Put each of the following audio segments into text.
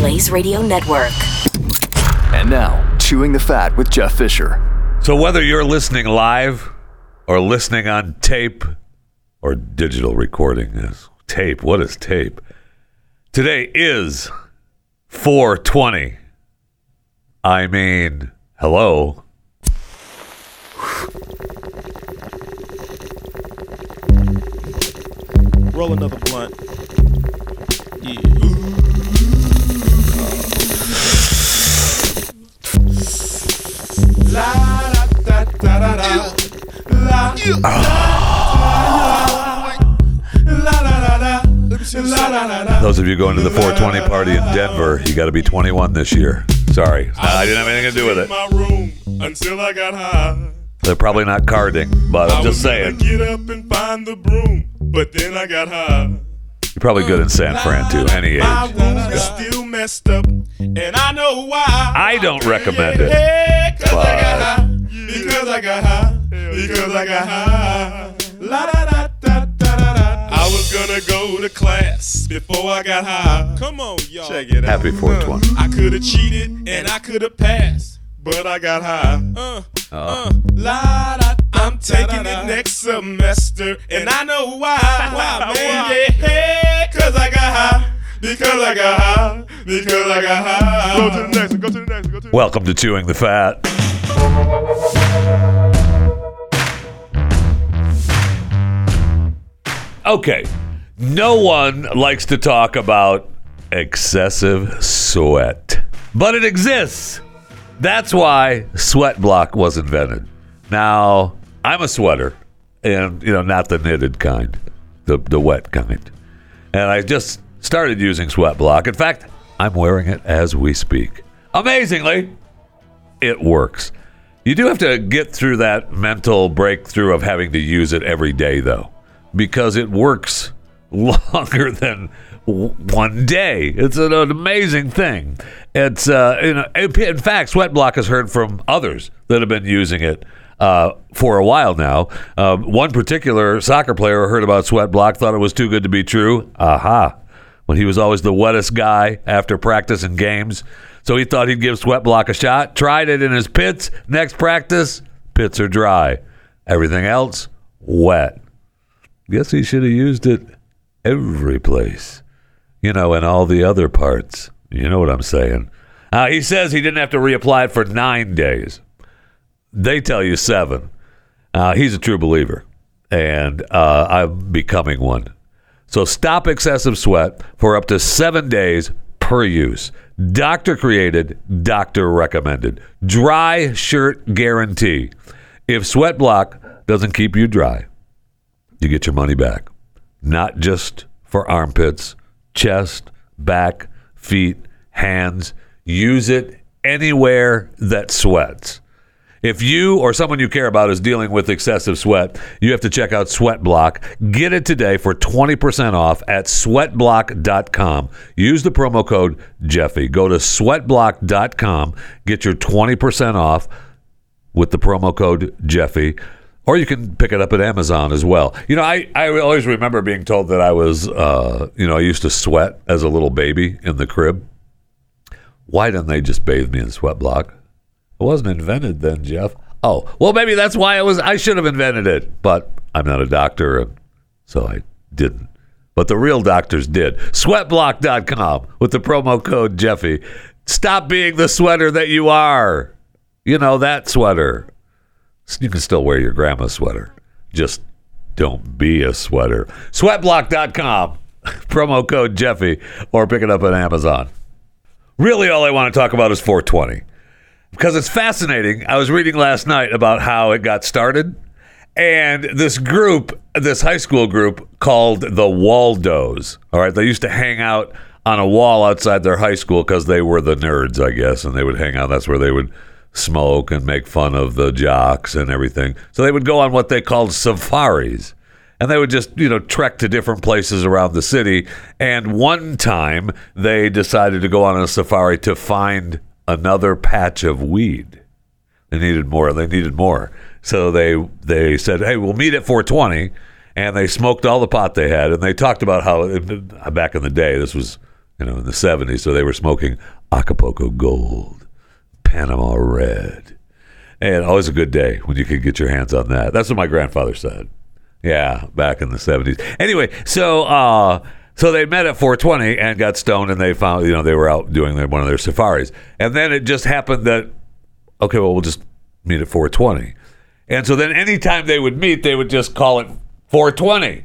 Blaze Radio Network. And now, Chewing the Fat with Jeff Fisher. So, whether you're listening live or listening on tape or digital recording, is tape. What is tape? Today is 420. I mean, hello. Roll another blunt. Yeah. Those of you going to the 420 party in Denver, you got to be 21 this year. Sorry. I didn't have anything to do with it. my room until I got high. They're probably not carding, but I'm just saying. Get up and find the broom, but then I got high. You're probably good in San Fran, too, any My age. is still messed up, and I know why. I don't recommend it. Hey, cause I but- got high. Because I got high. Because I got high. La da da da da da da. I was gonna go to class before I got high. Come on, y'all. Check it out. Happy 420. I could have cheated and I could have passed, but I got high. Uh, uh, la da. I'm taking it next semester, and I know why. Why, man? Yeah, cause I got high. Because I got high. Because I got high. Go to the next one. Go to the next one. Go to the Welcome to Chewing the Fat. Okay. No one likes to talk about excessive sweat, but it exists. That's why Sweat Block was invented. Now, I'm a sweater, and you know, not the knitted kind, the the wet kind. And I just started using Sweat Block. In fact, I'm wearing it as we speak. Amazingly, it works. You do have to get through that mental breakthrough of having to use it every day, though, because it works longer than one day. It's an, amazing thing. It's uh, you know, in fact, Sweatblock has heard from others that have been using it uh, for a while now. Uh, one particular soccer player heard about Sweatblock, thought it was too good to be true. Aha! When he was always the wettest guy after practice and games. So he thought he'd give Sweatblock a shot. Tried it in his pits. Next practice, pits are dry. Everything else, wet. Guess he should have used it every place. You know, in all the other parts. You know what I'm saying. Uh, he says he didn't have to reapply it for nine days. They tell you seven. Uh, he's a true believer, and uh, I'm becoming one. So stop excessive sweat for up to seven days per use. Doctor created, doctor recommended. Dry shirt guarantee. If Sweat Block doesn't keep you dry, you get your money back. Not just for armpits, chest, back, feet, hands. Use it anywhere that sweats. If you or someone you care about is dealing with excessive sweat, you have to check out Sweat Block. Get it today for 20% off at sweatblock.com. Use the promo code Jeffy. Go to sweatblock.com. Get your 20% off with the promo code Jeffy. Or you can pick it up at Amazon as well. You know, I, I always remember being told that I was, uh, you know, I used to sweat as a little baby in the crib. Why didn't they just bathe me in Sweat Block? It wasn't invented then, Jeff. Oh, well, maybe that's why it was. I should have invented it, but I'm not a doctor, and so I didn't. But the real doctors did. Sweatblock.com with the promo code Jeffy. Stop being the sweater that you are. You know, that sweater. You can still wear your grandma's sweater. Just don't be a sweater. Sweatblock.com, promo code Jeffy, or pick it up at Amazon. Really, all I want to talk about is 420 because it's fascinating. I was reading last night about how it got started, and this group, this high school group called the Waldos. All right, they used to hang out on a wall outside their high school because they were the nerds, I guess, and they would hang out. That's where they would smoke and make fun of the jocks and everything. So they would go on what they called safaris. And they would just, you know, trek to different places around the city. And one time they decided to go on a safari to find another patch of weed. They needed more. They needed more. So they they said, "Hey, we'll meet at 420." And they smoked all the pot they had, and they talked about how back in the day, this was you know, in the 70s. So they were smoking Acapulco Gold, Panama Red. And always a good day when you could get your hands on that. That's what my grandfather said. Yeah, back in the 70s. Anyway, so uh, so they met at 420 and got stoned, and they found, you know, they were out doing their, one of their safaris. And then it just happened that, okay, well, we'll just meet at 420. And so then anytime they would meet, they would just call it 420.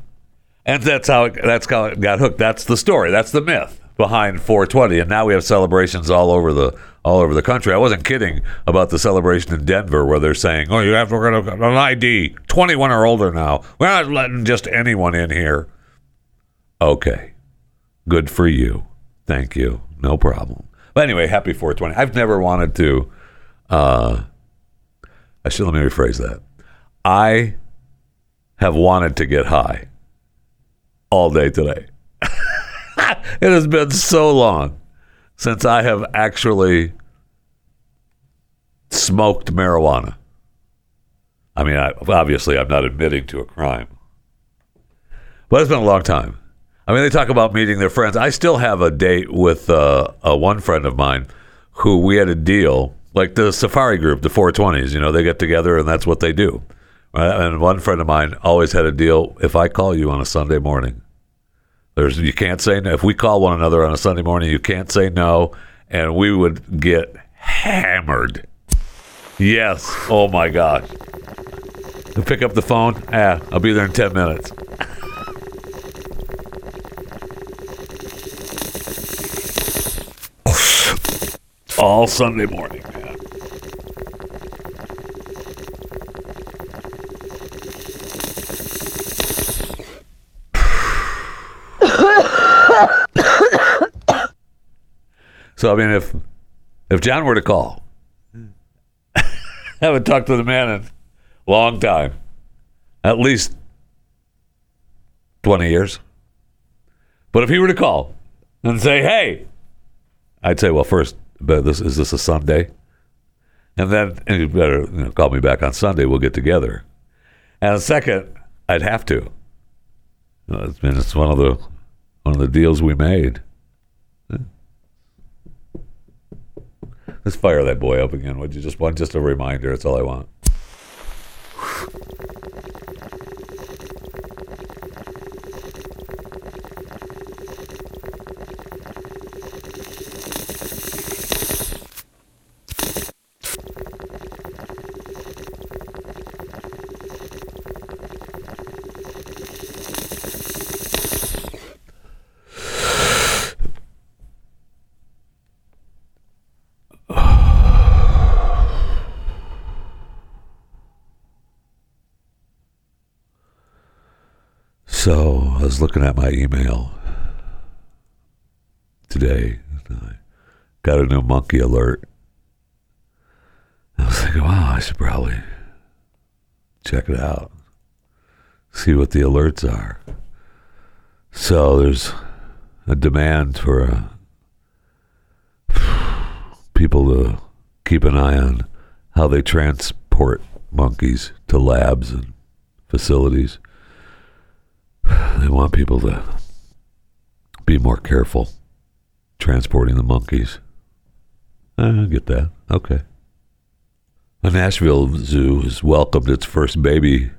And that's how it, that's how it got hooked. That's the story. That's the myth behind 420. And now we have celebrations all over the all over the country. I wasn't kidding about the celebration in Denver where they're saying, "Oh, you have to get an ID, 21 or older now. We're not letting just anyone in here." Okay, good for you. Thank you. No problem. But anyway, happy 420. I've never wanted to. Uh, I should let me rephrase that. I have wanted to get high all day today. it has been so long since I have actually smoked marijuana. I mean, I, obviously, I'm not admitting to a crime, but it's been a long time. I mean, they talk about meeting their friends. I still have a date with uh, a one friend of mine who we had a deal, like the Safari Group, the 420s. You know, they get together and that's what they do. Uh, And one friend of mine always had a deal. If I call you on a Sunday morning, there's you can't say no. If we call one another on a Sunday morning, you can't say no, and we would get hammered. Yes. Oh my God. Pick up the phone. Ah, I'll be there in ten minutes. All Sunday morning, man. So I mean, if if John were to call, I haven't talked to the man in a long time, at least twenty years. But if he were to call and say, "Hey," I'd say, "Well, first, but this is this a Sunday?" And then and you better you know, call me back on Sunday. We'll get together. And second, I'd have to. You know, It's been it's one of the one of the deals we made. Let's fire that boy up again. Would you just want just a reminder? That's all I want. So I was looking at my email today. I got a new monkey alert. I was thinking, wow, I should probably check it out, see what the alerts are. So there's a demand for uh, people to keep an eye on how they transport monkeys to labs and facilities. They want people to be more careful transporting the monkeys. I get that. Okay. The Nashville Zoo has welcomed its first baby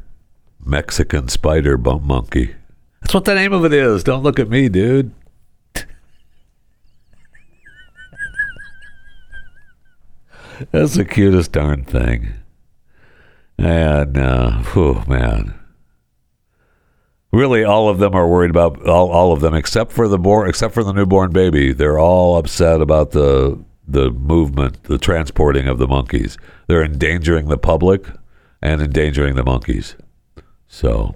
Mexican spider bump monkey. That's what the name of it is. Don't look at me, dude. That's the cutest darn thing. And, uh, whew, man really all of them are worried about all, all of them except for the born except for the newborn baby. They're all upset about the the movement the transporting of the monkeys. They're endangering the public and endangering the monkeys. So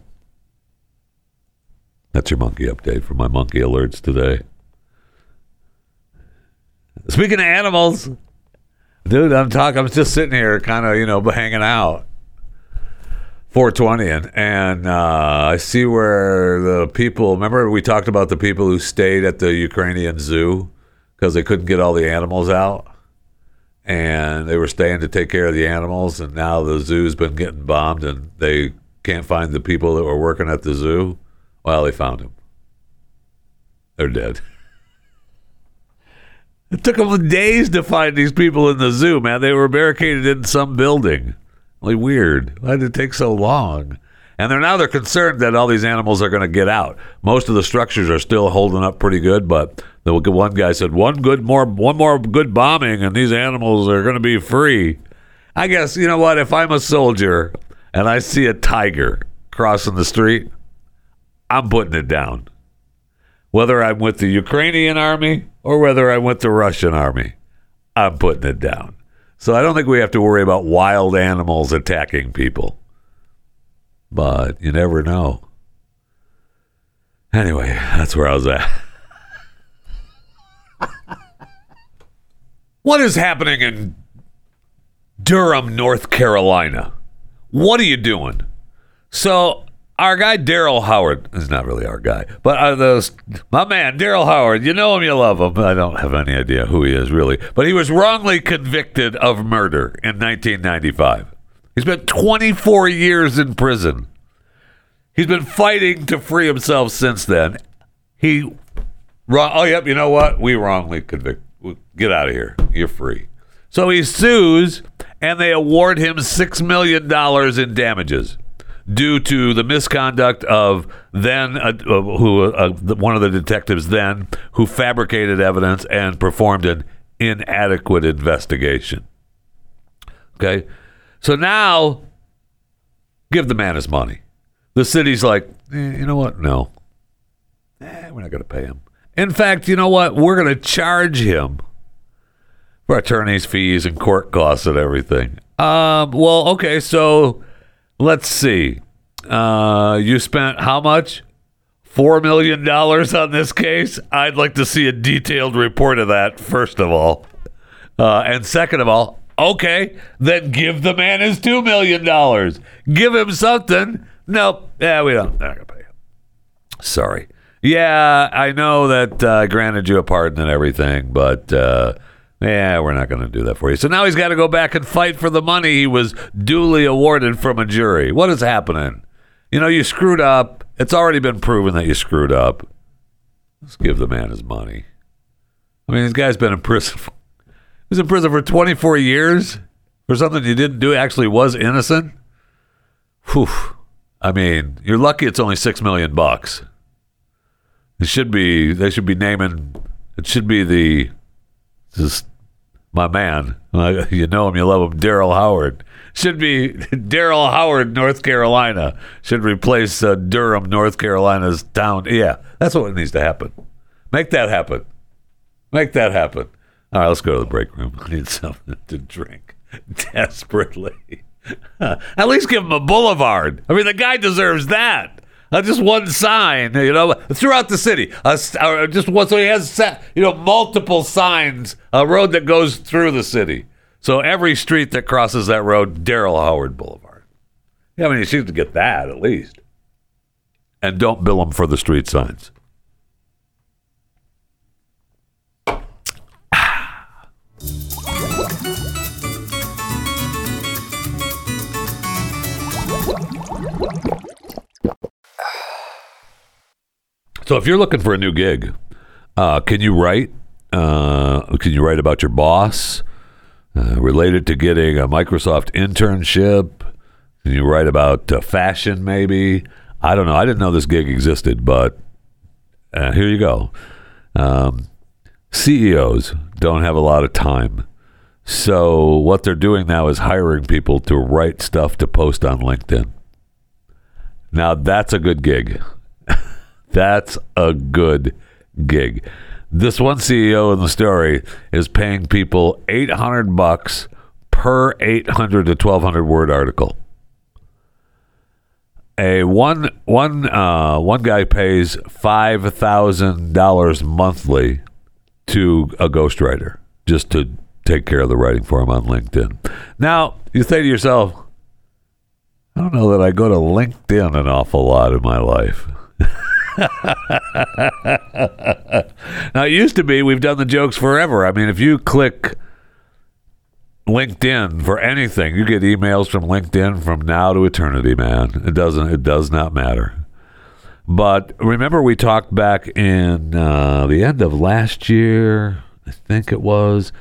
that's your monkey update for my monkey alerts today. Speaking of animals dude i'm talking i'm just sitting here kind of you know hanging out 420 and, and uh, I see where the people remember we talked about the people who stayed at the Ukrainian zoo because they couldn't get all the animals out and they were staying to take care of the animals and now the zoo's been getting bombed and they can't find the people that were working at the zoo well they found them they're dead It took them days to find these people in the zoo, man. They were barricaded in some building. Really weird. Why did it take so long? And they're now they're concerned that all these animals are going to get out. Most of the structures are still holding up pretty good, but the one guy said one good more one more good bombing and these animals are going to be free. I guess you know what? If I'm a soldier and I see a tiger crossing the street, I'm putting it down. Whether I'm with the Ukrainian army or whether I'm with the Russian army, I'm putting it down. So I don't think we have to worry about wild animals attacking people. But you never know. Anyway, that's where I was at. what is happening in Durham, North Carolina? What are you doing? So our guy Darryl Howard is not really our guy, but uh, those my man Darryl Howard. You know him, you love him. I don't have any idea who he is really, but he was wrongly convicted of murder in 1995. He spent 24 years in prison. He's been fighting to free himself since then. He, oh yep, you know what? We wrongly convicted. Get out of here. You're free. So he sues, and they award him six million dollars in damages due to the misconduct of then uh, uh, who uh, one of the detectives then who fabricated evidence and performed an inadequate investigation. Okay, so now give the man his money. The city's like, eh, you know what? No, eh, we're not going to pay him. In fact, you know what? We're going to charge him for attorney's fees and court costs and everything. Um, well, okay, so Let's see. Uh, you spent how much? Four million dollars on this case. I'd like to see a detailed report of that. First of all, uh, and second of all, okay, then give the man his two million dollars. Give him something. Nope. Yeah, we don't. Not gonna pay. Sorry. Yeah, I know that uh, I granted you a pardon and everything, but uh, yeah, we're not going to do that for you. So now he's got to go back and fight for the money he was duly awarded from a jury. What is happening? You know, you screwed up. It's already been proven that you screwed up. Let's give the man his money. I mean, this guy's been in prison. For, he was in prison for 24 years for something you didn't do. Actually, was innocent. Whew. I mean, you're lucky it's only six million bucks. It should be. They should be naming. It should be the. Just my man. You know him, you love him, Darryl Howard. Should be Darryl Howard, North Carolina. Should replace uh, Durham, North Carolina's town. Yeah, that's what needs to happen. Make that happen. Make that happen. All right, let's go to the break room. I need something to drink desperately. At least give him a boulevard. I mean, the guy deserves that. Uh, just one sign, you know, throughout the city. Uh, just one, so he has, you know, multiple signs, a road that goes through the city. So every street that crosses that road, Darryl Howard Boulevard. Yeah, I mean, he seems to get that at least. And don't bill him for the street signs. So if you're looking for a new gig, uh, can you write? Uh, can you write about your boss? Uh, related to getting a Microsoft internship? Can you write about uh, fashion? Maybe I don't know. I didn't know this gig existed, but uh, here you go. Um, CEOs don't have a lot of time. So, what they're doing now is hiring people to write stuff to post on LinkedIn. Now, that's a good gig. That's a good gig. This one CEO in the story is paying people 800 bucks per 800 to 1200 word article. A one one uh, one guy pays five thousand dollars monthly to a ghostwriter just to take care of the writing for him on LinkedIn. Now you say to yourself, I don't know that I go to LinkedIn an awful lot in my life. now, it used to be we've done the jokes forever. I mean, if you click LinkedIn for anything, you get emails from LinkedIn from now to eternity, man. It doesn't. It does not matter. But remember, we talked back in uh, the end of last year, I think it was,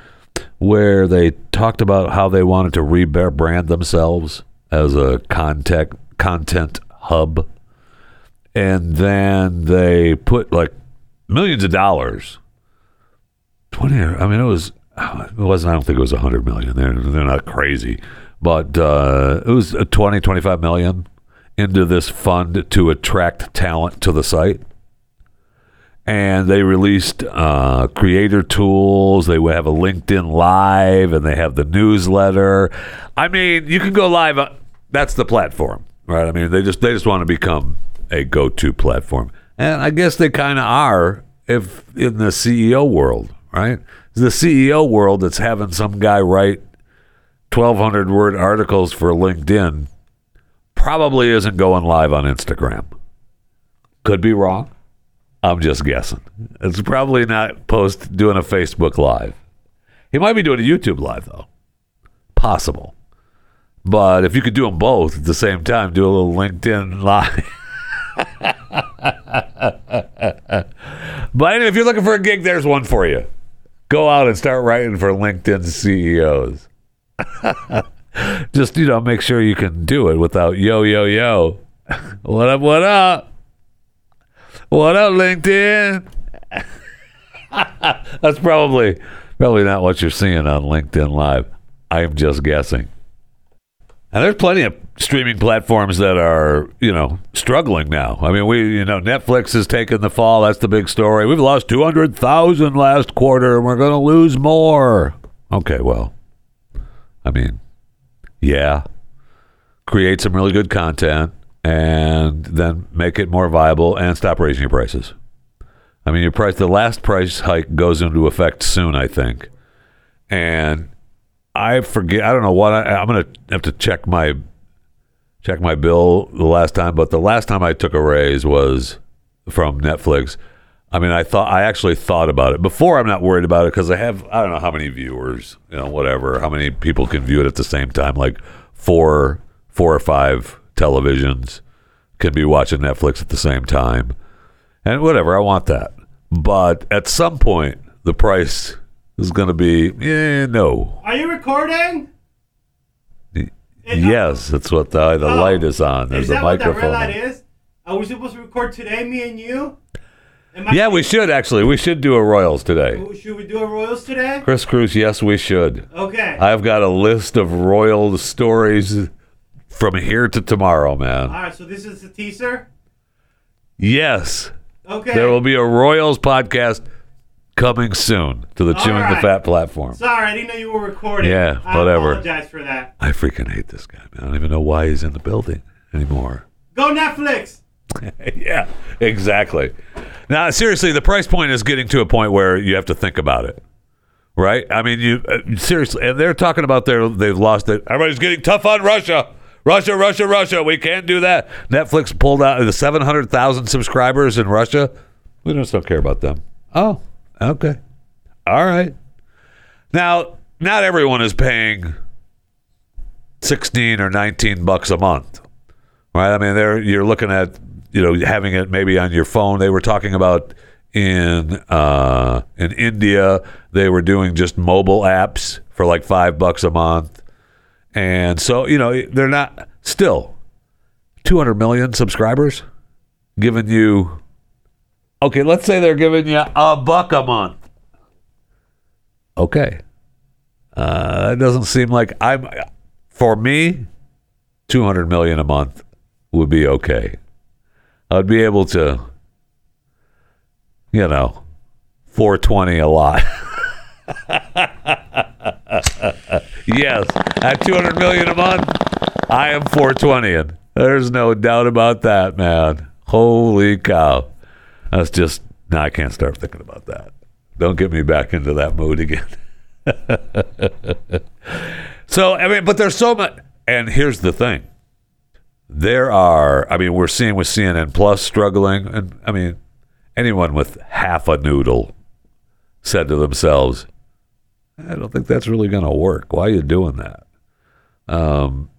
where they talked about how they wanted to rebrand themselves as a content content hub, and then they put like millions of dollars. Twenty, I mean, it was it wasn't. I don't think it was a hundred million. They're they're not crazy, but uh, it was a 20, 25 million into this fund to attract talent to the site and they released uh, creator tools. They have a LinkedIn Live, and they have the newsletter. I mean, you can go live. That's the platform, right? I mean, they just they just want to become a go-to platform, and I guess they kind of are. If in the CEO world, right? The CEO world that's having some guy write twelve hundred word articles for LinkedIn probably isn't going live on Instagram. Could be wrong. I'm just guessing. It's probably not post doing a Facebook live. He might be doing a YouTube live though. Possible. But if you could do them both at the same time, do a little LinkedIn live. but anyway, if you're looking for a gig, there's one for you. Go out and start writing for LinkedIn CEOs. Just, you know, make sure you can do it without yo, yo, yo. What up, what up? What up, LinkedIn? That's probably probably not what you're seeing on LinkedIn Live. I'm just guessing. And there's plenty of streaming platforms that are, you know, struggling now. I mean, we, you know, Netflix has taken the fall. That's the big story. We've lost 200,000 last quarter and we're going to lose more. Okay, well, I mean, yeah. Create some really good content and then make it more viable and stop raising your prices. I mean, your price, the last price hike goes into effect soon, I think. And I forget, I don't know what I, I'm going to have to check my check my bill the last time, but the last time I took a raise was from Netflix. I mean, I thought I actually thought about it before. I'm not worried about it because I have I don't know how many viewers, you know, whatever, how many people can view it at the same time, like four, four or five televisions can be watching Netflix at the same time, and whatever. I want that, but at some point, the price is going to be eh, no. Are you recording? Yes, that's what the the Oh. light is on. There's is a that what that microphone. red light is? Are we supposed to record today, me and you? Yeah, we should actually. We should do a Royals today. Should we do a Royals today? Chris Cruz, yes, we should. Okay. I've got a list of Royals stories from here to tomorrow, man. All right, So this is the teaser. Yes, Okay. there will be a Royals podcast coming soon to the All Chewing the. Fat platform. Sorry, I didn't know you were recording. Yeah, I whatever. apologize for that. I freaking hate this guy, man. I don't even know why he's in the building anymore. Go Netflix. yeah, exactly. Now, seriously, the price point is getting to a point where you have to think about it, right? I mean, you uh, seriously, and they're talking about their they've lost it. Everybody's getting tough on Russia. Russia, Russia, Russia. We can't do that. Netflix pulled out the seven hundred thousand subscribers in Russia. We just don't care about them. Oh, okay, all right. Now, not everyone is paying sixteen or nineteen bucks a month right? I mean, there you're looking at you know having it maybe on your phone. They were talking about in uh, in India they were doing just mobile apps for like five bucks a month, and so you know they're not still 200 million subscribers giving you okay let's say they're giving you a buck a month okay uh, that doesn't seem like i'm for me 200 million a month would be okay. I'd be able to, you know, 420 a lot. yes, at 200 million a month, I am 420ing. There's no doubt about that, man. Holy cow. That's just, no, I can't start thinking about that. Don't get me back into that mood again. so, I mean, but there's so much. And here's the thing there are, I mean, we're seeing with CNN Plus struggling. And I mean, anyone with half a noodle said to themselves, I don't think that's really going to work. Why are you doing that? Um,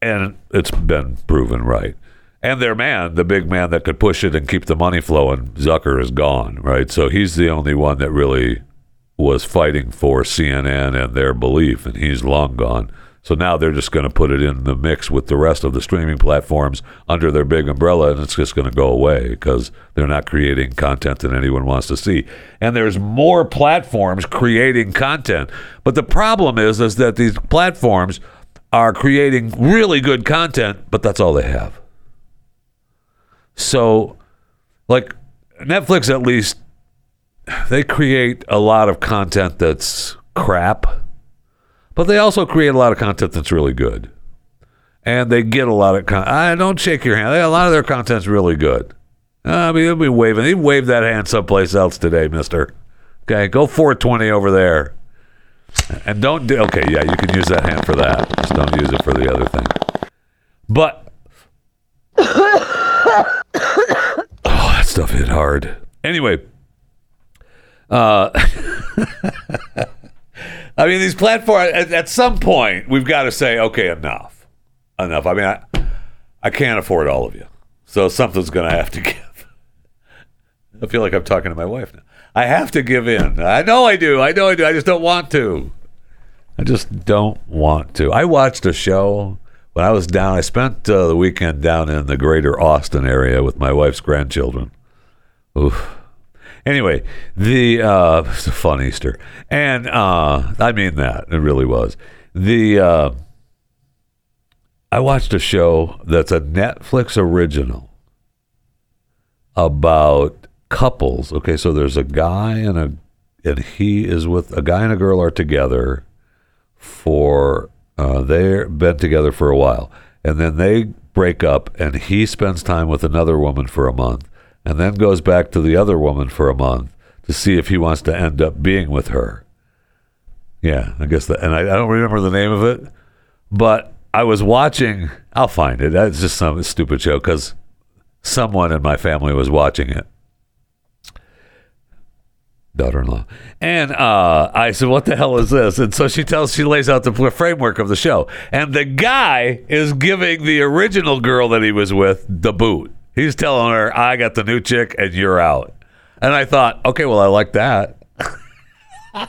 and it's been proven right. And their man, the big man that could push it and keep the money flowing, Zucker is gone, right? So he's the only one that really was fighting for CNN and their belief, and he's long gone. So now they're just going to put it in the mix with the rest of the streaming platforms under their big umbrella, and it's just going to go away because they're not creating content that anyone wants to see. And there's more platforms creating content, but the problem is is that these platforms are creating really good content, but that's all they have. So, like Netflix, at least they create a lot of content that's crap but they also create a lot of content that's really good. And they get a lot of content. I don't shake your hand. A lot of their content's really good. I mean, they'll be waving. They wave that hand someplace else today, mister. Okay, go 420 over there. And don't do, okay, yeah, you can use that hand for that. Just don't use it for the other thing. But, stuff hit hard. Anyway, uh, I mean, these platforms, at, at some point, we've got to say, okay, enough. Enough. I mean, I, I can't afford all of you. So something's going to have to give. I feel like I'm talking to my wife now. I have to give in. I know I do. I know I do. I just don't want to. I just don't want to. I watched a show when I was down. I spent uh, the weekend down in the greater Austin area with my wife's grandchildren. Oof. Anyway, the uh, a fun Easter, and uh, I mean that it really was. The uh, I watched a show that's a Netflix original about couples. Okay, so there's a guy and a and he is with a guy and a girl are together for uh, they've been together for a while, and then they break up, and he spends time with another woman for a month and then goes back to the other woman for a month to see if he wants to end up being with her. Yeah, I guess that, and I, I don't remember the name of it, but I was watching. I'll find it. That's just some stupid show because someone in my family was watching it. Daughter-in-law, and uh, I said, "What the hell is this?" And so she tells, she lays out the framework of the show, and the guy is giving the original girl that he was with the boot. He's telling her, I got the new chick and you're out. And I thought, okay, well, I like that.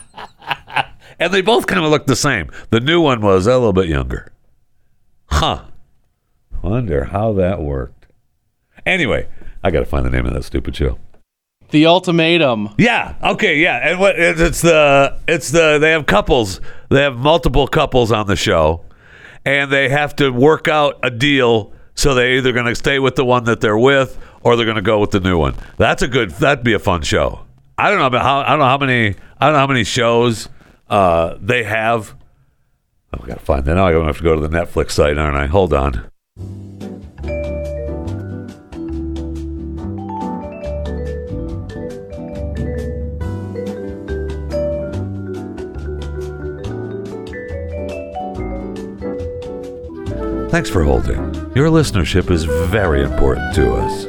and they both kind of looked the same. The new one was a little bit younger. Huh. Wonder how that worked. Anyway, I got to find the name of that stupid show. The ultimatum. Yeah. Okay. Yeah. And what it's the it's the they have couples. They have multiple couples on the show, and they have to work out a deal so they're either going to stay with the one that they're with or they're going to go with the new one. That's a good. That'd be a fun show. I don't know about how. I don't know how many. I don't know how many shows uh, they have. Oh, I gotta find that. Now I don't have to go to the Netflix site, aren't I? Hold on. Thanks for holding. Your listenership is very important to us.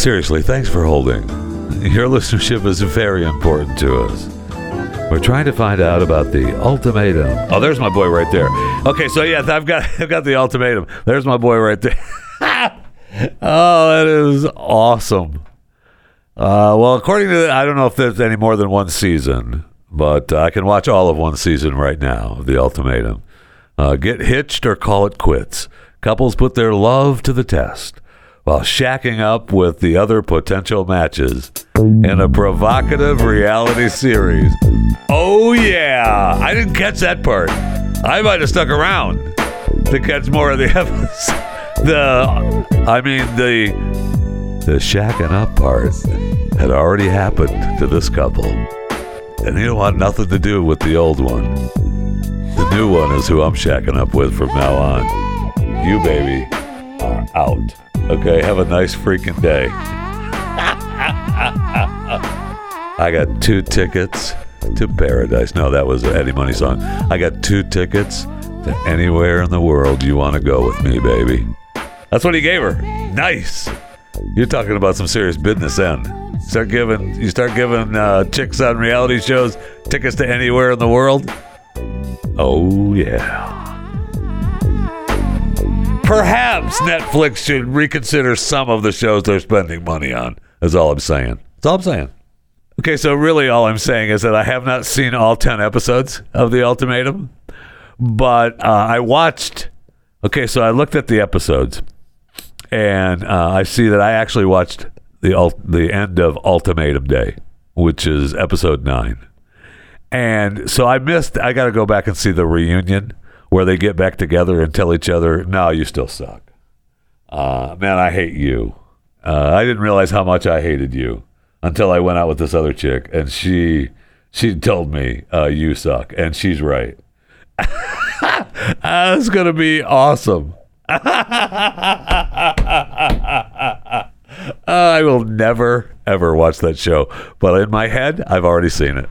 Seriously, thanks for holding. Your listenership is very important to us. We're trying to find out about the ultimatum. Oh, there's my boy right there. Okay, so yeah, I've got I've got the ultimatum. There's my boy right there. oh, that is awesome. Uh, well, according to I don't know if there's any more than one season, but I can watch all of one season right now of the ultimatum. Uh, get hitched or call it quits. Couples put their love to the test while shacking up with the other potential matches in a provocative reality series. Oh, yeah. I didn't catch that part. I might have stuck around to catch more of the episodes. The, I mean, the, the shacking up part had already happened to this couple. And he don't want nothing to do with the old one. The new one is who I'm shacking up with from now on. You, baby, out. Okay, have a nice freaking day. I got two tickets to paradise. No, that was an Eddie Money song. I got two tickets to anywhere in the world you want to go with me, baby. That's what he gave her. Nice. You're talking about some serious business then. Start giving you start giving uh, chicks on reality shows tickets to anywhere in the world. Oh yeah. Perhaps Netflix should reconsider some of the shows they're spending money on. That's all I'm saying. That's all I'm saying. Okay, so really all I'm saying is that I have not seen all 10 episodes of The Ultimatum, but uh, I watched. Okay, so I looked at the episodes, and uh, I see that I actually watched the ult- the end of Ultimatum Day, which is episode nine. And so I missed. I got to go back and see the reunion where they get back together and tell each other, "No, you still suck." Uh, man, I hate you. Uh, I didn't realize how much I hated you until I went out with this other chick, and she she told me, uh, "You suck," and she's right. That's gonna be awesome. I will never ever watch that show, but in my head, I've already seen it.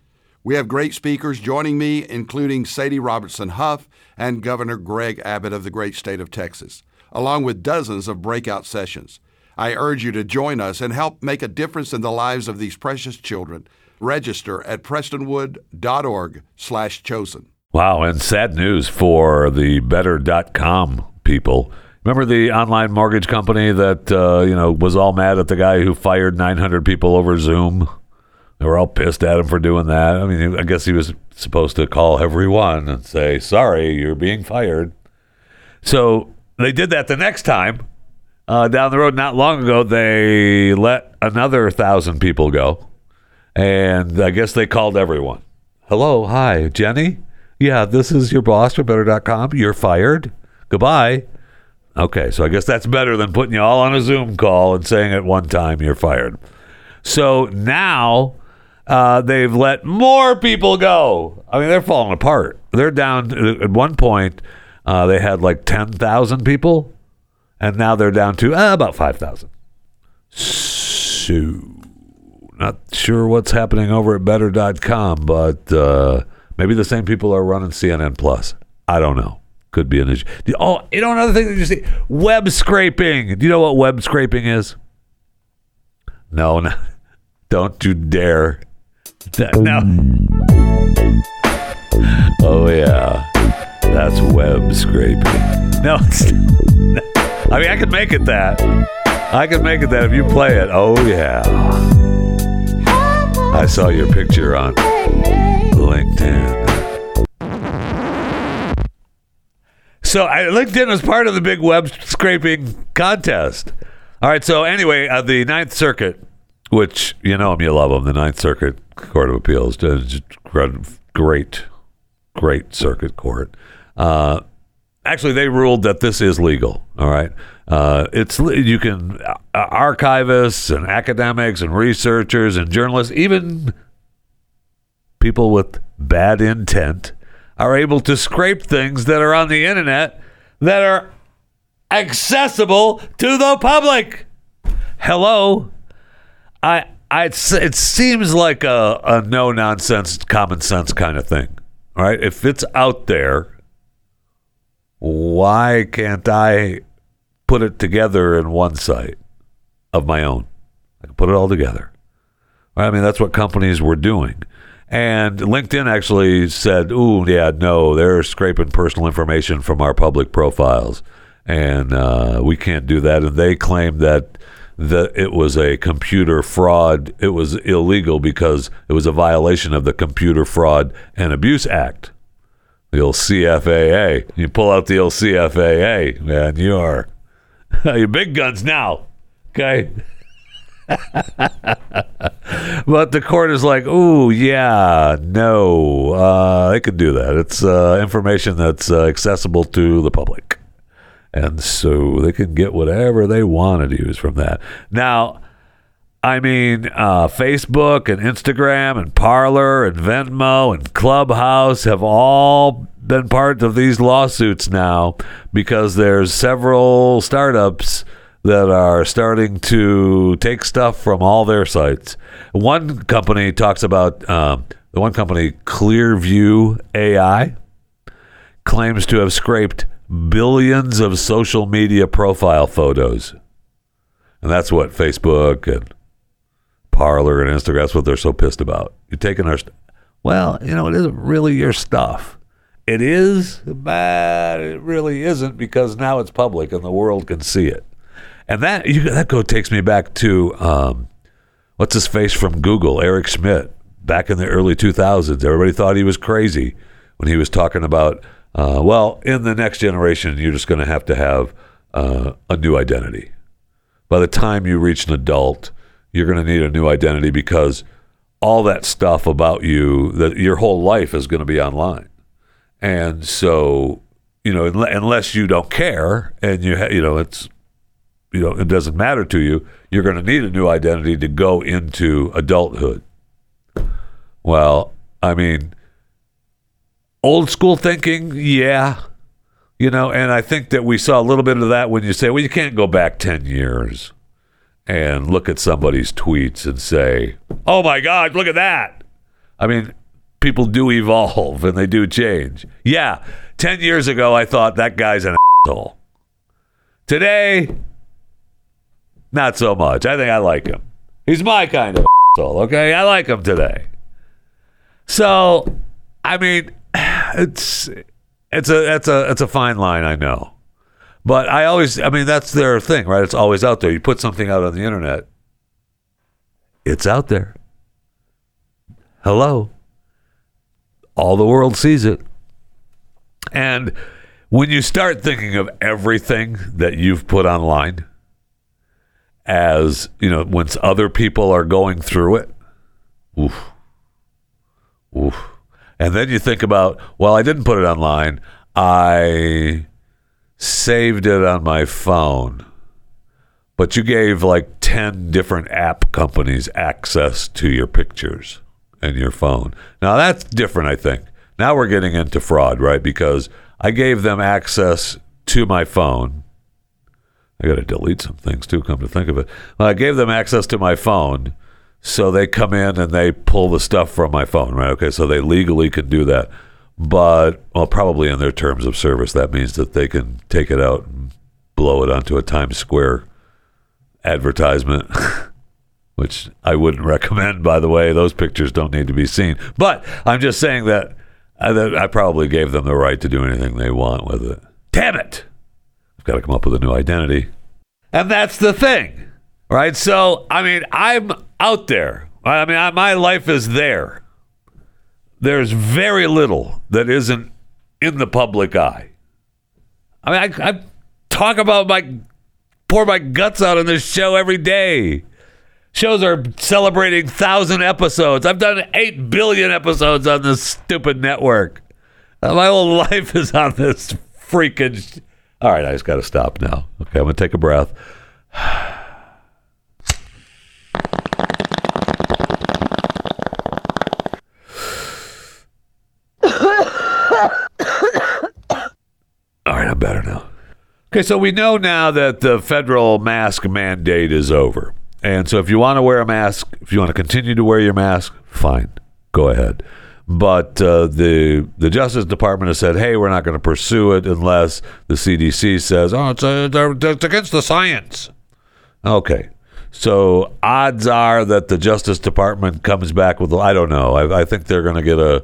We have great speakers joining me, including Sadie Robertson Huff and Governor Greg Abbott of the great state of Texas, along with dozens of breakout sessions. I urge you to join us and help make a difference in the lives of these precious children. Register at prestonwood.org/chosen. Wow, and sad news for the better.com people. Remember the online mortgage company that uh, you know was all mad at the guy who fired 900 people over Zoom? They were all pissed at him for doing that. I mean, I guess he was supposed to call everyone and say, "Sorry, you're being fired." So they did that the next time. Uh, down the road, not long ago, they let another thousand people go, and I guess they called everyone. Hello, hi, Jenny. Yeah, this is your boss for Better.com. You're fired. Goodbye. Okay, so I guess that's better than putting you all on a Zoom call and saying at one time you're fired. So now uh, they've let more people go. I mean, they're falling apart. They're down at one point. Uh, they had like ten thousand people, and now they're down to uh, about five thousand. So, not sure what's happening over at Better.com, but uh, maybe the same people are running CNN Plus. I don't know. Could be an issue. Oh, you know another thing that you see: web scraping. Do you know what web scraping is? No, no don't you dare. No. Oh yeah, that's web scraping. No, it's. I mean, I could make it that. I could make it that if you play it. Oh yeah. I saw your picture on LinkedIn. So I, LinkedIn was part of the big web scraping contest. All right. So anyway, uh, the Ninth Circuit, which you know them, you love them, the Ninth Circuit Court of Appeals, just great, great circuit court. Uh, actually, they ruled that this is legal. All right. Uh, it's you can uh, archivists and academics and researchers and journalists, even people with bad intent, are able to scrape things that are on the internet that are accessible to the public. Hello, I. I, it seems like a, a no nonsense, common sense kind of thing, right? If it's out there, why can't I put it together in one site of my own? I can put it all together. Right? I mean, that's what companies were doing. And LinkedIn actually said, "Ooh, yeah, no, they're scraping personal information from our public profiles, and uh, we can't do that." And they claim that that it was a computer fraud. It was illegal because it was a violation of the Computer Fraud and Abuse Act, the old CFAA. You pull out the old CFAA, man, you are Your big guns now. Okay. but the court is like, oh yeah, no, uh, they could do that. It's uh, information that's uh, accessible to the public. And so they can get whatever they want to use from that. Now, I mean, uh, Facebook and Instagram and Parler and Venmo and Clubhouse have all been part of these lawsuits now because there's several startups that are starting to take stuff from all their sites. One company talks about um, the one company, Clearview AI, claims to have scraped billions of social media profile photos. And that's what Facebook and Parler and Instagram, that's what they're so pissed about. You're taking our st- Well, you know, it isn't really your stuff. It is, but it really isn't because now it's public and the world can see it. And that you, that go takes me back to um, what's his face from Google, Eric Schmidt, back in the early 2000s. Everybody thought he was crazy when he was talking about, uh, well, in the next generation, you're just going to have to have uh, a new identity. By the time you reach an adult, you're going to need a new identity because all that stuff about you, that your whole life is going to be online. And so, you know, unless you don't care and you, ha- you know, it's you know it doesn't matter to you you're going to need a new identity to go into adulthood well i mean old school thinking yeah you know and i think that we saw a little bit of that when you say well you can't go back 10 years and look at somebody's tweets and say oh my god look at that i mean people do evolve and they do change yeah 10 years ago i thought that guy's an asshole today not so much. I think I like him. He's my kind of asshole, okay? I like him today. So, I mean, it's it's a it's a it's a fine line, I know. But I always I mean that's their thing, right? It's always out there. You put something out on the internet, it's out there. Hello. All the world sees it. And when you start thinking of everything that you've put online, as you know once other people are going through it oof oof and then you think about well i didn't put it online. I saved it on my phone. But you gave like 10 different app companies access to your pictures and your phone. Now that's different i think. Now we're getting into fraud right? Because i gave them access to my phone. I got to delete some things too. Come to think of it, well, I gave them access to my phone, so they come in and they pull the stuff from my phone. Right? Okay, so they legally can do that, but well, probably in their terms of service, that means that they can take it out and blow it onto a Times Square advertisement. Which I wouldn't recommend, by the way. Those pictures don't need to be seen. But I'm just saying that I, that I probably gave them the right to do anything they want with it. Damn it! I've got to come up with a new identity. And that's the thing, right? So, I mean, I'm out there. I mean, I, my life is there. There's very little that isn't in the public eye. I mean, I, I talk about my, pour my guts out on this show every day. Shows are celebrating thousand episodes. I've done eight billion episodes on this stupid network. Uh, My whole life is on this freaking. All right, I just got to stop now. Okay, I'm gonna take a breath. All right, I'm better now. Okay, so we know now that the federal mask mandate is over. And so if you want to wear a mask, if you want to continue to wear your mask, fine, go ahead. But uh, the the Justice Department has said, hey, we're not going to pursue it unless the CDC says, oh, it's, uh, it's against the science. Okay. So odds are that the Justice Department comes back with, I don't know. I, I think they're going to get a,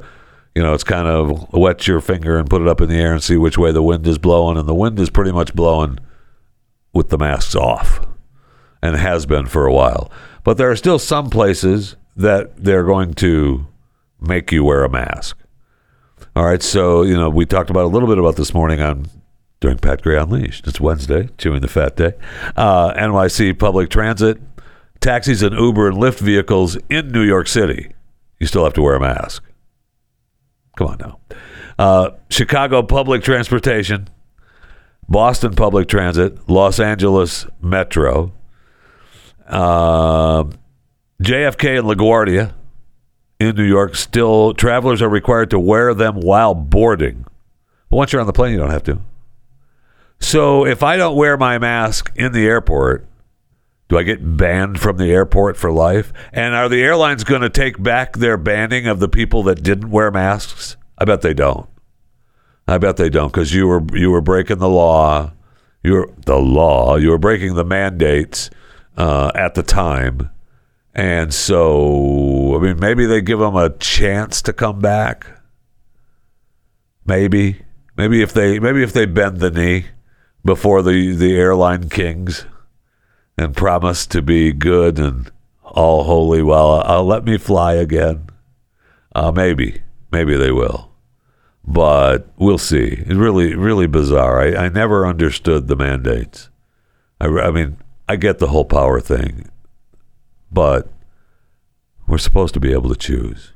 you know, it's kind of wet your finger and put it up in the air and see which way the wind is blowing. And the wind is pretty much blowing with the masks off and has been for a while. But there are still some places that they're going to make you wear a mask. All right. So, you know, we talked about a little bit about this morning on during Pat Gray Unleashed. It's Wednesday, chewing the fat day. Uh, NYC public transit, taxis and Uber and Lyft vehicles in New York City. You still have to wear a mask. Come on now. Uh, Chicago public transportation, Boston public transit, Los Angeles Metro, uh, JFK and LaGuardia in New York. Still, travelers are required to wear them while boarding. But once you're on the plane, you don't have to. So if I don't wear my mask in the airport, do I get banned from the airport for life? And are the airlines going to take back their banning of the people that didn't wear masks? I bet they don't. I bet they don't because you were you were breaking the law. You were the law. You were breaking the mandates uh, at the time, and so I mean maybe they give them a chance to come back. Maybe, maybe if they maybe if they bend the knee before the the airline kings and promise to be good and all holy, uh, I'll let me fly again. Uh, maybe, maybe they will, but we'll see. It's really, really bizarre. I, I never understood the mandates. I, I mean, I get the whole power thing, but we're supposed to be able to choose.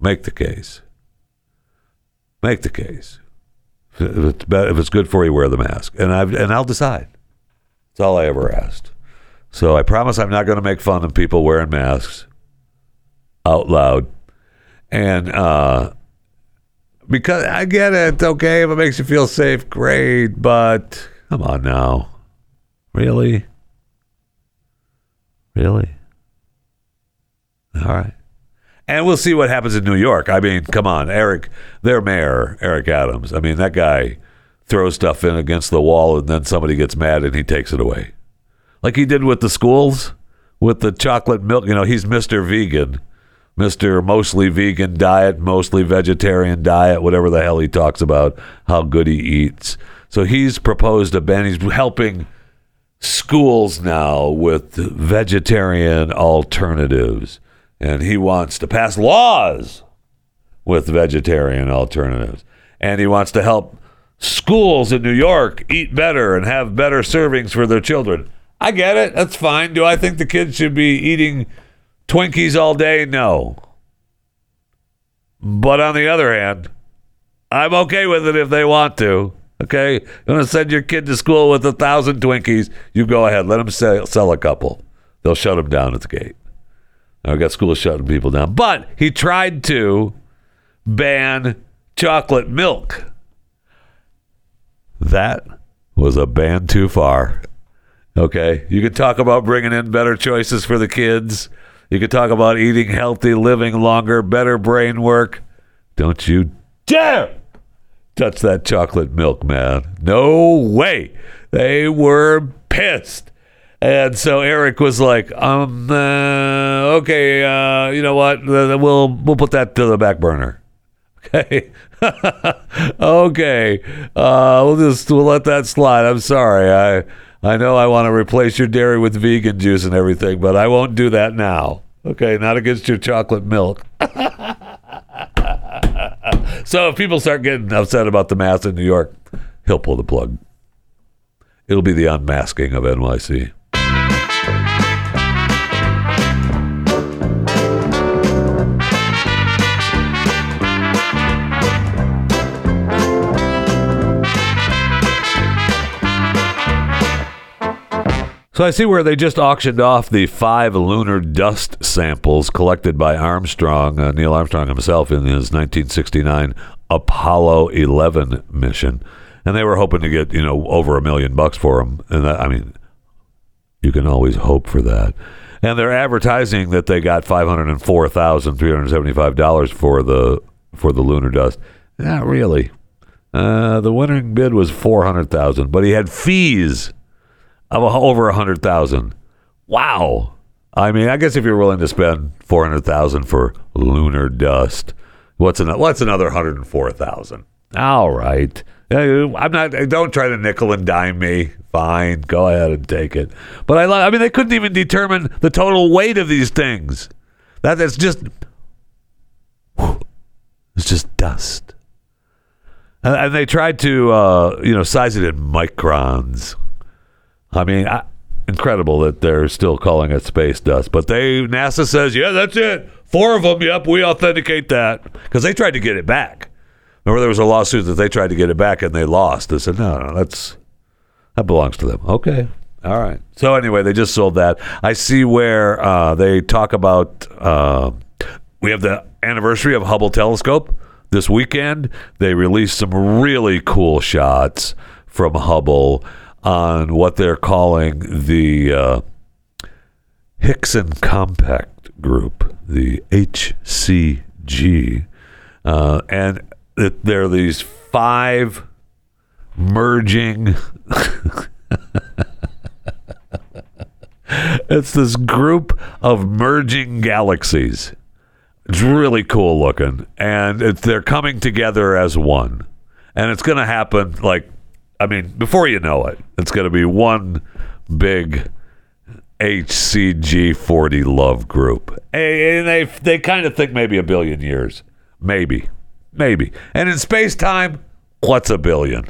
Make the case. Make the case. If it's, if it's good for you, wear the mask, and I and I'll decide. That's all I ever asked. So I promise I'm not going to make fun of people wearing masks out loud, and uh, because I get it. Okay, if it makes you feel safe, great. But come on now, really, really. All right. And we'll see what happens in New York. I mean, come on, Eric, their mayor, Eric Adams. I mean, that guy throws stuff in against the wall and then somebody gets mad and he takes it away. Like he did with the schools, with the chocolate milk. You know, he's Mr. Vegan, Mr. Mostly Vegan diet, mostly vegetarian diet, whatever the hell he talks about, how good he eats. So he's proposed a ban. He's helping schools now with vegetarian alternatives. And he wants to pass laws with vegetarian alternatives. And he wants to help schools in New York eat better and have better servings for their children. I get it. That's fine. Do I think the kids should be eating Twinkies all day? No. But on the other hand, I'm okay with it if they want to. Okay, you want to send your kid to school with a thousand Twinkies? You go ahead. Let them sell, sell a couple. They'll shut them down at the gate. I got schools shutting people down. But he tried to ban chocolate milk. That was a band too far. Okay, you could talk about bringing in better choices for the kids. You could talk about eating healthy, living longer, better brain work. Don't you dare touch that chocolate milk, man. No way. They were pissed. And so Eric was like, um, uh, okay, uh, you know what? We'll we'll put that to the back burner. Okay, okay. Uh, we'll just we'll let that slide. I'm sorry. I I know I want to replace your dairy with vegan juice and everything, but I won't do that now. Okay, not against your chocolate milk. so if people start getting upset about the mask in New York, he'll pull the plug. It'll be the unmasking of NYC. So I see where they just auctioned off the five lunar dust samples collected by Armstrong, uh, Neil Armstrong himself, in his 1969 Apollo 11 mission, and they were hoping to get you know over a million bucks for them. And that, I mean, you can always hope for that. And they're advertising that they got five hundred and four thousand three hundred seventy-five dollars for the for the lunar dust. Not really. Uh, the winning bid was four hundred thousand, but he had fees of over a hundred thousand. Wow. I mean, I guess if you're willing to spend four hundred thousand for lunar dust, what's an, what's another hundred and four thousand? All right. Uh, I'm not. Don't try to nickel and dime me. Fine, go ahead and take it. But I, I mean, they couldn't even determine the total weight of these things. That's just, it's just dust. and, and they tried to uh, you know size it in microns. I mean, I, incredible that they're still calling it space dust, but they NASA says, yeah, that's it. Four of them. Yep, we authenticate that because they tried to get it back. Remember, there was a lawsuit that they tried to get it back and they lost. They said, no, no, that's that belongs to them. Okay. All right. So anyway, they just sold that. I see where uh, they talk about. Uh, we have the anniversary of Hubble telescope this weekend. They released some really cool shots from Hubble on what they're calling the uh, Hickson Compact Group, the HCG, uh, and it, there are these five merging. it's this group of merging galaxies. It's really cool looking, and they're coming together as one. And it's going to happen like, I mean, before you know it, it's going to be one big HCG 40 love group. And they they kind of think maybe a billion years, maybe, maybe. And in space time, what's a billion?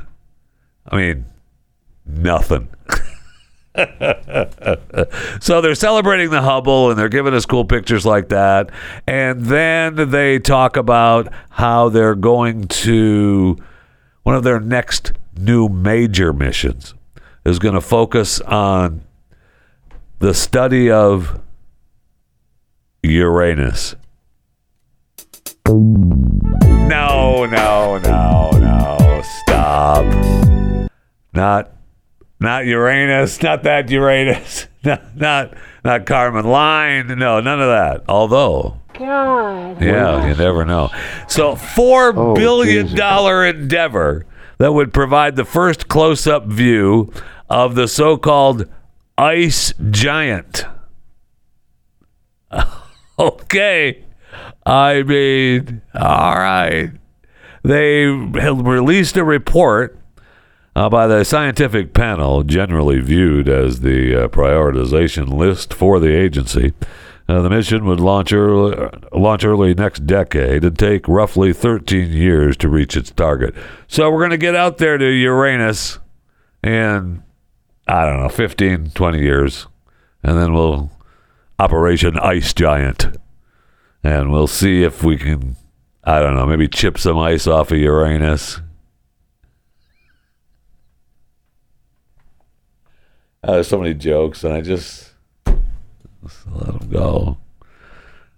I mean, nothing. so they're celebrating the Hubble and they're giving us cool pictures like that. And then they talk about how they're going to one of their next new major missions is going to focus on the study of Uranus. No, no, no, no. Stop. Not not Uranus, not that Uranus, not not not Kármán line. No, none of that. Although, God. yeah, you never know. So, four Oh, billion Jesus. dollar endeavor that would provide the first close-up view of the so-called ice giant. okay, I mean, all right. They released a report uh, by the scientific panel, generally viewed as the uh, prioritization list for the agency. Uh, the mission would launch early, launch early next decade and take roughly 13 years to reach its target. So we're going to get out there to Uranus in, I don't know, 15, 20 years. And then we'll Operation Ice Giant. And we'll see if we can, I don't know, maybe chip some ice off of Uranus. Uh, there's so many jokes, and I just, just let them go.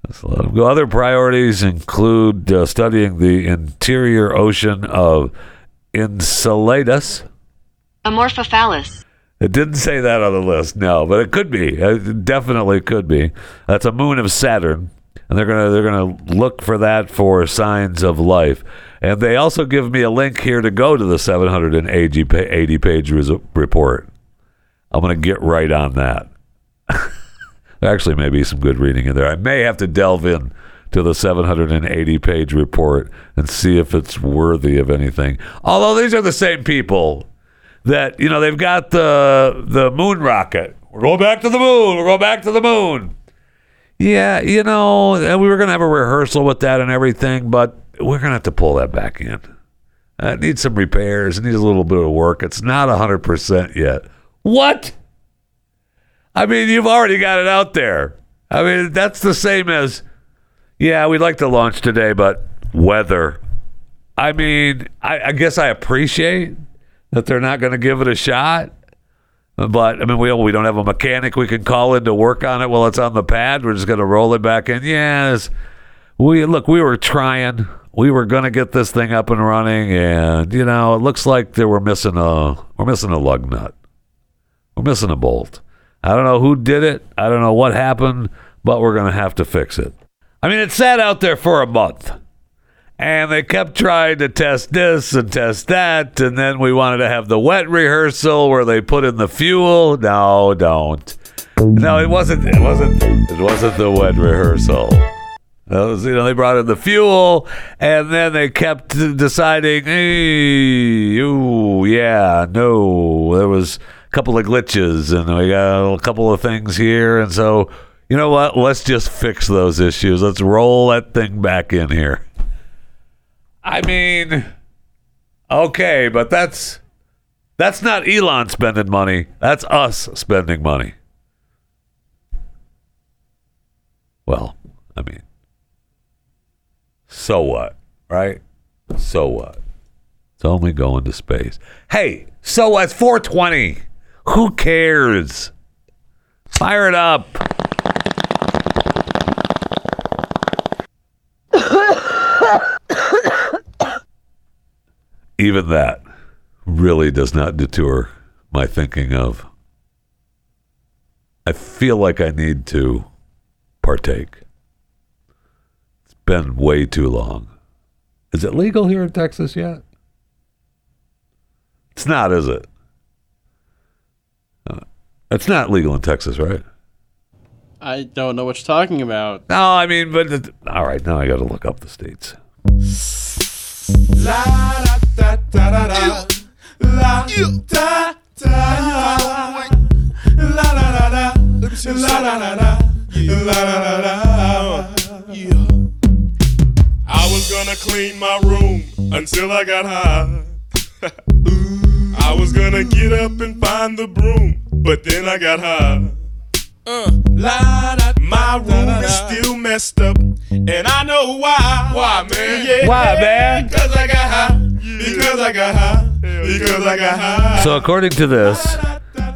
Just let them go. Other priorities include uh, studying the interior ocean of Enceladus. Amorphophallus. It didn't say that on the list, no, but it could be. It definitely could be. That's a moon of Saturn, and they're gonna they're gonna look for that for signs of life. And they also give me a link here to go to the 780 page report. I'm gonna get right on that. actually may be some good reading in there. I may have to delve in to the 780 page report and see if it's worthy of anything. Although these are the same people that you know they've got the the moon rocket. We're going back to the moon. We're going back to the moon. Yeah, you know, and we were going to have a rehearsal with that and everything, but we're going to have to pull that back in. Uh, it needs some repairs. It needs a little bit of work. It's not 100% yet. What? I mean, you've already got it out there. I mean, that's the same as, yeah, we'd like to launch today, but weather. I mean, I, I guess I appreciate that they're not going to give it a shot. But I mean, we we don't have a mechanic we can call in to work on it while it's on the pad. We're just going to roll it back in. Yes, we look. We were trying. We were going to get this thing up and running, and you know, it looks like they were missing a we're missing a lug nut. We're missing a bolt. I don't know who did it. I don't know what happened, but we're going to have to fix it. I mean, it sat out there for a month. And they kept trying to test this and test that. And then we wanted to have the wet rehearsal where they put in the fuel. No, don't. No, it wasn't. It wasn't. It wasn't the wet rehearsal. That was, you know, they brought in the fuel, and then they kept deciding, hey, ooh, yeah, no, there was couple of glitches, and we got a couple of things here, and so, you know what? Let's just fix those issues. Let's roll that thing back in here. I mean, Okay, but that's that's not Elon spending money. That's us spending money. Well, I mean, so what, right? So what? It's only going to space. Hey, so what? It's 420. Who cares? Fire it up. Even that really does not deter my thinking of I feel like I need to partake. It's been way too long. Is it legal here in Texas yet? It's not, is it? It's not legal in Texas, right? I don't know what you're talking about. No, I mean, but it, all right, now I got to look up the states. La da da da da da. La da da. La da da da. La da da da. La da da da. I was gonna clean my room until I got high. I was gonna get up and find the broom, but then I got high. Uh, la, da, my room is still messed up, and I know why. Why, man? Yeah, Why, man? Because I got high. Because I got high. Because I got high. So, according to this,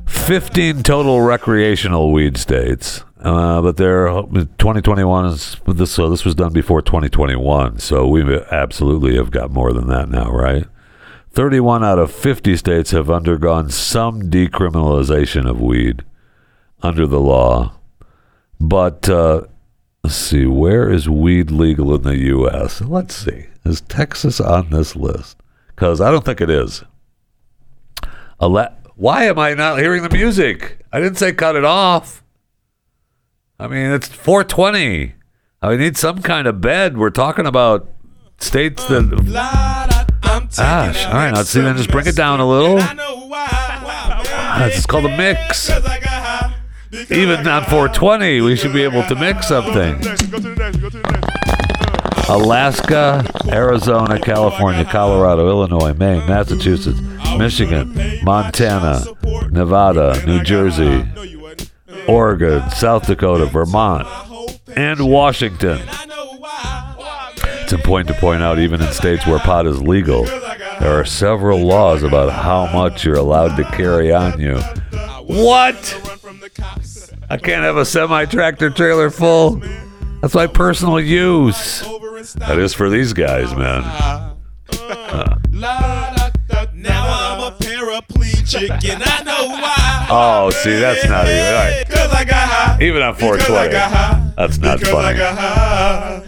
15 total recreational weed states. Uh, but there, 2021 is this. So this was done before 2021. So we absolutely have got more than that now, right? 31 out of 50 states have undergone some decriminalization of weed under the law. But uh, let's see, where is weed legal in the U.S.? Let's see. Is Texas on this list? Because I don't think it is. Ale- Why am I not hearing the music? I didn't say cut it off. I mean, it's 420. I need some kind of bed. We're talking about states that. Gosh, all right, Let's see, then just bring it down a little. Ah, It's called a mix. Even on 420, we should be able to mix something. Alaska, Arizona, California, Colorado, Illinois, Maine, Massachusetts, Michigan, Montana, Nevada, New Jersey, Oregon, South Dakota, Vermont, and Washington. It's important to point out, even in states where pot is legal, there are several laws about how much you're allowed to carry on you. What? I can't have a semi tractor trailer full. That's my personal use. That is for these guys, man. Now I'm a paraplegic and I know why. Oh, see, that's not even. All right. Cause I got high. Even on Because I 420. got high. That's not funny.